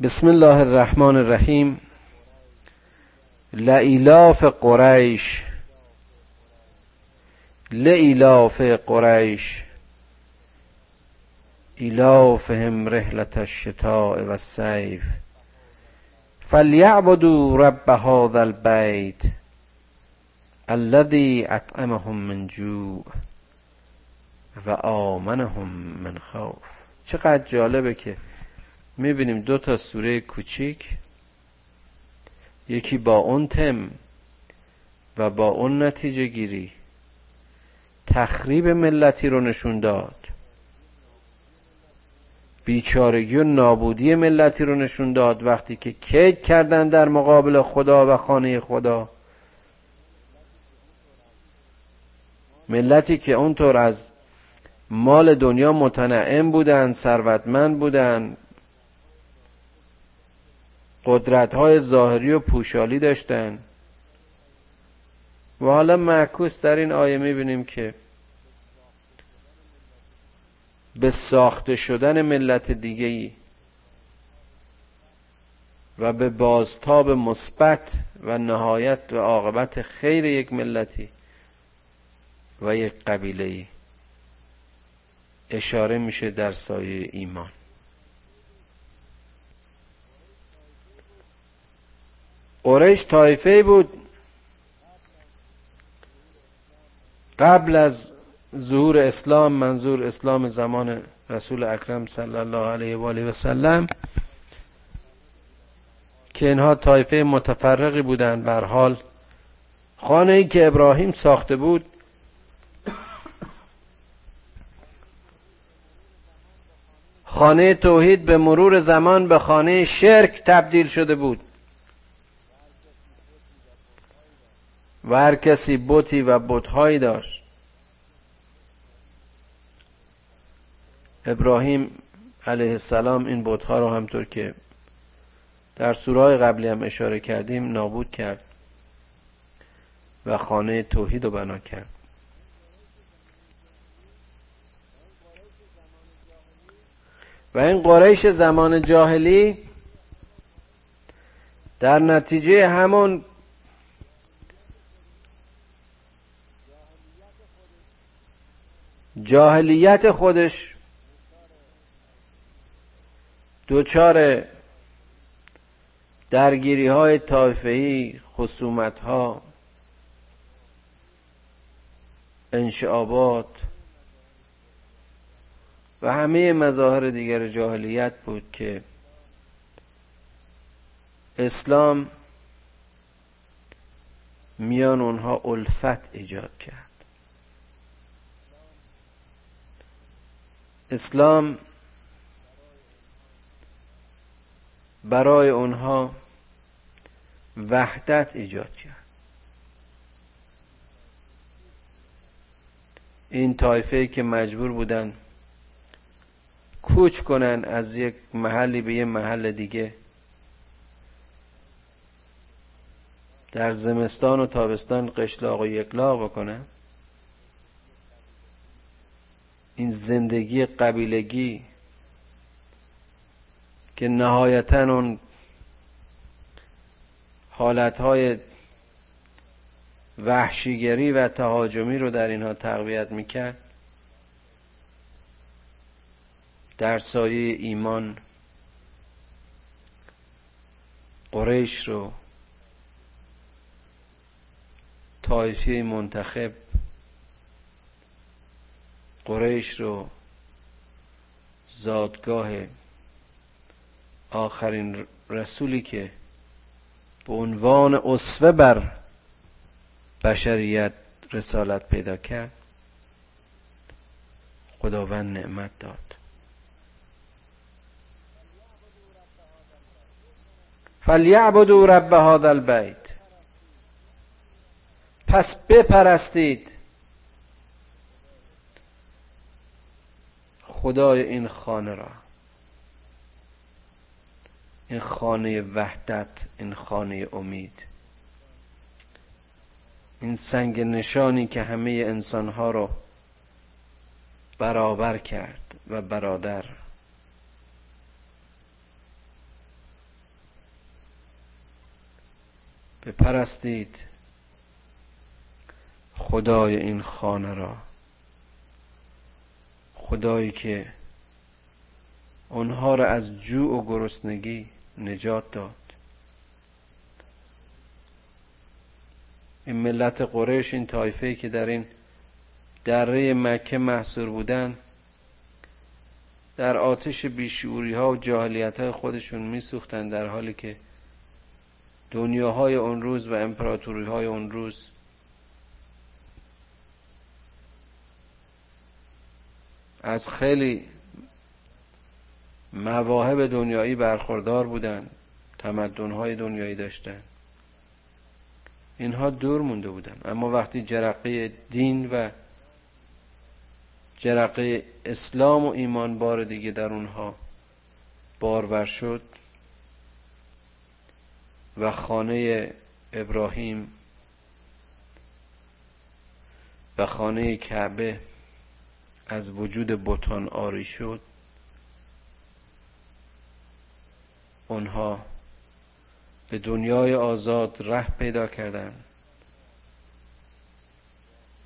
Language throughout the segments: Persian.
بسم الله الرحمن الرحیم. لإلاف قریش. لإلاف قریش. ایلافهم رحلت الشتاء و الصیف فلیعبدوا رب هذا البیت الذي اطعمهم من جوع و آمنهم من خوف. چقدر جالبه که می‌بینیم دو تا سوره کوچیک. یکی با اون تم و با اون نتیجه گیری. تخریب ملتی رو نشون داد. بیچارگی و نابودی ملتی رو نشون داد وقتی که کیک کردن در مقابل خدا و خانه خدا. ملتی که اونطور از مال دنیا متنعم بودن ثروتمند بودن قدرت های ظاهری و پوشالی داشتن. و حالا معکوس در این آیه می‌بینیم که به ساخته شدن ملت دیگه و به بازتاب مثبت و نهایت و عاقبت خیر یک ملتی و یک قبیله اشاره میشه در سایه ایمان. قریش طایفه بود. قبل از ظهور اسلام منظور اسلام زمان رسول اکرم صلی الله علیه و آله و سلم که اینها طایفه متفرقی بودند. بر حال خانه ای که ابراهیم ساخته بود خانه توحید به مرور زمان به خانه شرک تبدیل شده بود. و هر کسی بوتی و بتهایی داشت. ابراهیم علیه السلام این بتها رو همطور که در سورای قبلی هم اشاره کردیم نابود کرد و خانه توحید رو بنا کرد. و این قریش زمان جاهلی در نتیجه همون جاهلیت خودش دوچار درگیری های طایفهی خصومت ها انشعابات و همه مظاهر دیگر جاهلیت بود که اسلام میان اونها الفت ایجاد کرد. اسلام برای اونها وحدت ایجاد کرد. این طایفه که مجبور بودن کوچ کنن از یک محلی به یه محل دیگه در زمستان و تابستان قشلاق و یکلاق بکنن. این زندگی قبیلگی که نهایتا اون حالتهای وحشیگری و تهاجمی رو در اینها تقویت می‌کرد در سایه ایمان قریش رو طایفه منتخب قریش رو زادگاه آخرین رسولی که به عنوان اصفه بر بشریت رسالت پیدا کرد خداوند نعمت داد. فلیعبدوا رب هذا البیت. پس بپرستید خدای این خانه را. این خانه وحدت این خانه امید. این سنگ نشانی که همه انسانها را برابر کرد و برادر. بپرستید خدای این خانه را. خدایی که آنها را از جوع و گرسنگی نجات داد. این ملت قریش این طایفه که در این دره مکه محصور بودن در آتش بیشعوری ها و جاهلیت های خودشون میسوختن در حالی که دنیاهای اون روز و امپراتوری های اون روز از خیلی مواهب دنیایی برخوردار بودن تمدن های دنیایی داشتن. اینها دور مونده بودن. اما وقتی جرقه دین و جرقه اسلام و ایمان بار دیگه در اونها بارور شد و خانه ابراهیم و خانه کعبه از وجود بتان آری شد آنها به دنیای آزاد ره پیدا کردند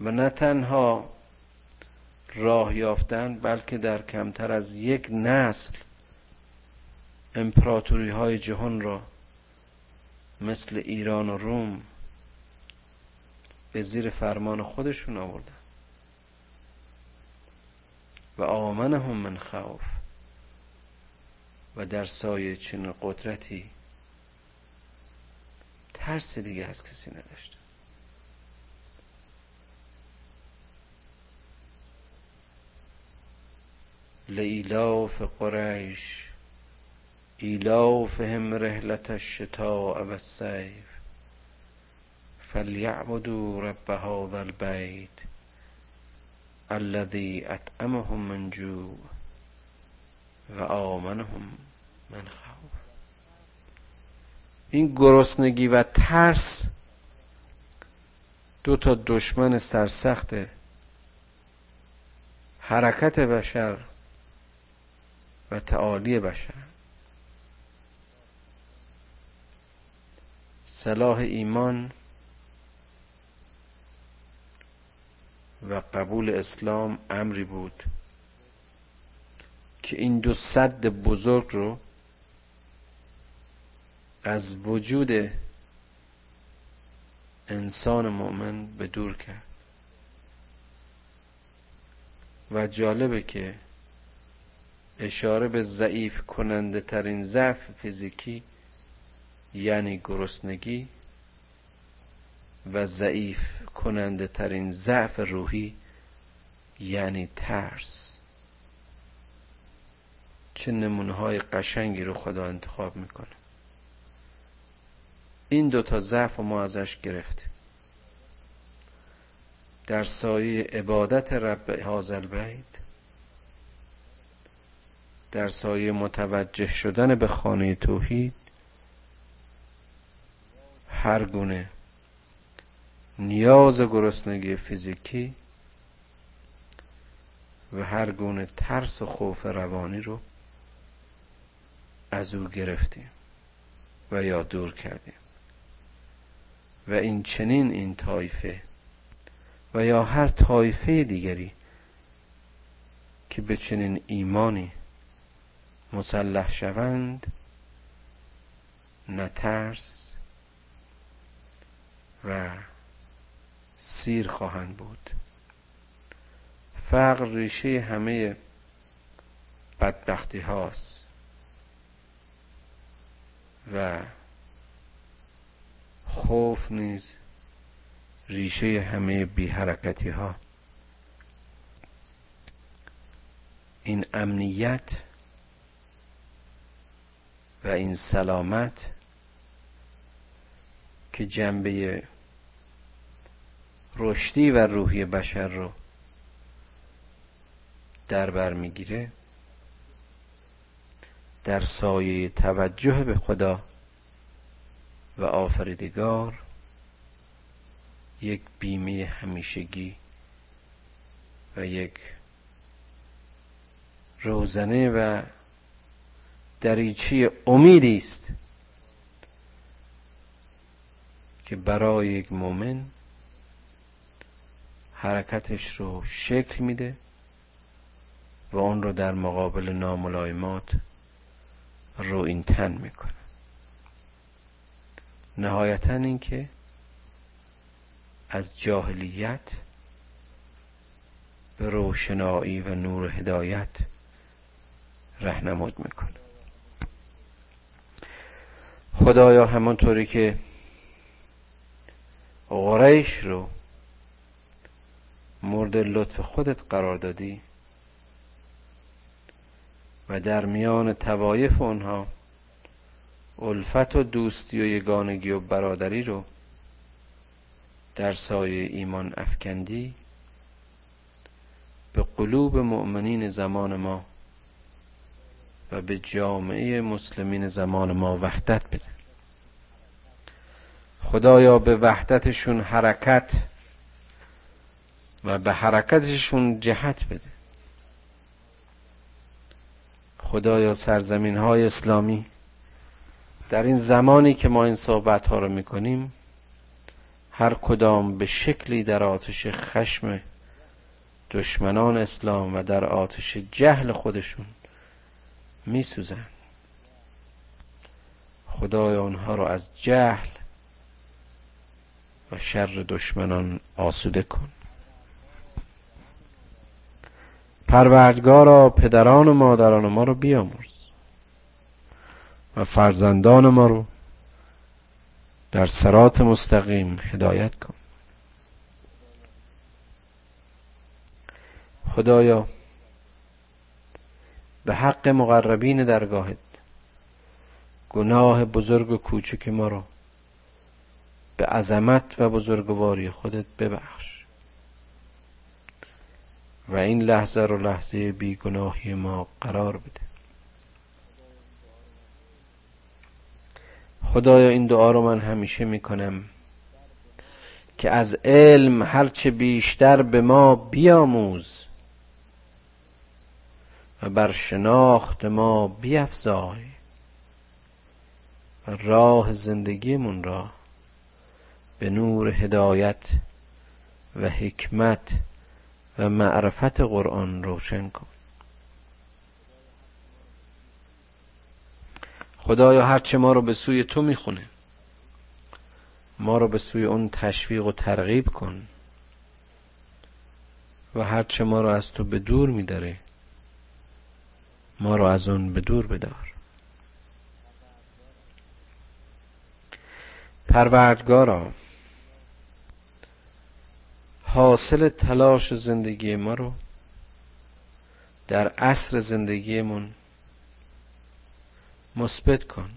و نه تنها راه یافتند بلکه در کمتر از یک نسل امپراتوری های جهان را مثل ایران و روم به زیر فرمان خودشون آوردن. و آمنهم من خوف. و در سایه چنین قدرتی ترس دیگه از کسی نداشتن لإلاف قریش ایلافهم رحلت الشتاء و الصیف. فلیعبدوا رب هذا البیت. الذي اطعمهم من جوع و آمنهم من خوف. این گرسنگی و ترس دو تا دشمن سرسخت حرکت بشر و تعالی بشر. صلاح ایمان و قبول اسلام امری بود که این دو صد بزرگ رو از وجود انسان مؤمن به دور کرد. و جالبه که اشاره به ضعیف کننده ترین ضعف فیزیکی یعنی گرسنگی و ضعیف کننده ترین ضعف روحی یعنی ترس. چه نمونه های قشنگی رو خدا انتخاب می‌کنه. این دوتا ضعف ما ازش گرفتیم. در سایه عبادت رب حاضر بیت در سایه متوجه شدن به خانه توحید هر گونه نیاز گرسنگی فیزیکی و هر گونه ترس و خوف روانی رو از او گرفتیم و یا دور کردیم. و این چنین این طایفه و یا هر طایفه دیگری که به چنین ایمانی مسلح شوند نه ترس و سیر خواهند بود. فقر ریشه همه بدبختی هاست و خوف نیز ریشه همه بی حرکتی ها. این امنیت و این سلامت که جنبه رشدی و روحی بشر رو در بر می‌گیره. در سایه توجه به خدا و آفریدگار یک بیمه همیشگی و یک روزنه و دریچه امیدی است که برای یک مؤمن حرکتش رو شکل میده و اون رو در مقابل ناملایمات رو این تن می‌کنه. نهایتا اینکه از جاهلیت به روشنایی و نور هدایت رهنمود می‌کنه. خدایا همانطوری که قریش رو مورد لطف خودت قرار دادی و در میان توایف اونها الفت و دوستی و یگانگی و برادری رو در سایه ایمان افکندی. به قلوب مؤمنین زمان ما و به جامعه مسلمین زمان ما وحدت بده. خدایا به وحدتشون حرکت و به حرکتشون جهت بده. خدایا سرزمین های اسلامی در این زمانی که ما این صحبت ها رو می‌کنیم هر کدام به شکلی در آتش خشم دشمنان اسلام و در آتش جهل خودشون میسوزن. خدایا آنها رو از جهل و شر دشمنان آسوده کن. پروردگارا پدران و مادران ما رو بیامرز و فرزندان ما رو در سرات مستقیم هدایت کن. خدایا به حق مقربین درگاهت گناه بزرگ و کوچک ما رو به عظمت و بزرگواری خودت ببخش. و این لحظه رو لحظه بیگناهی ما قرار بده. خدایا این دعا رو من همیشه می‌کنم که از علم هرچه بیشتر به ما بیاموز و بر شناخت ما بیافزای و راه زندگیمون را به نور هدایت و حکمت و معرفت قرآن روشن کن. خدایا هرچه ما رو به سوی تو می‌خونه. ما رو به سوی اون تشویق و ترغیب کن. و هرچه ما رو از تو به دور میداره ما رو از اون به دور بدار. پروردگارا حاصل تلاش زندگی ما رو در عصر زندگیمون مثبت کن.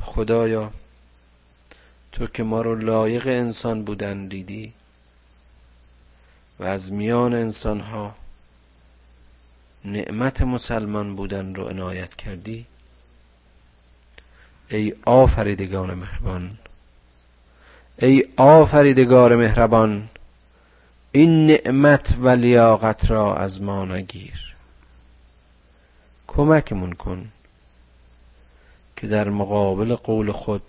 خدایا تو که ما رو لایق انسان بودن دیدی و از میان انسان ها نعمت مسلمان بودن رو عنایت کردی. ای آفریدگان مهربان ای آفریدگار مهربان این نعمت و لیاقت را از ما نگیر. کمکمون کن که در مقابل قول خود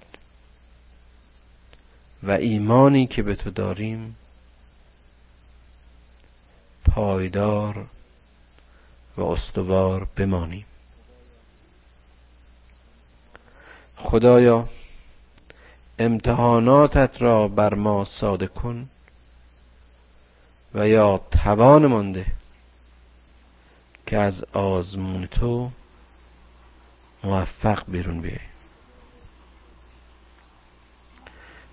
و ایمانی که به تو داریم پایدار و استوار بمانیم. خدایا امتحاناتت را بر ما ساده کن و یا توان مانده که از آزمون تو موفق بیرون بیای.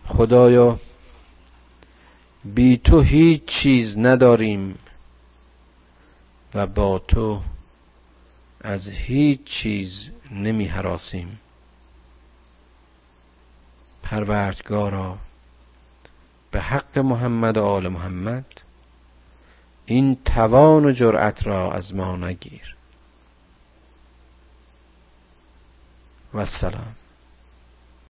خدایا بی تو هیچ چیز نداریم و با تو از هیچ چیز نمی حراسیم. پروردگارا به حق محمد و آل محمد این توان و جرأت را از ما نگیر. و السلام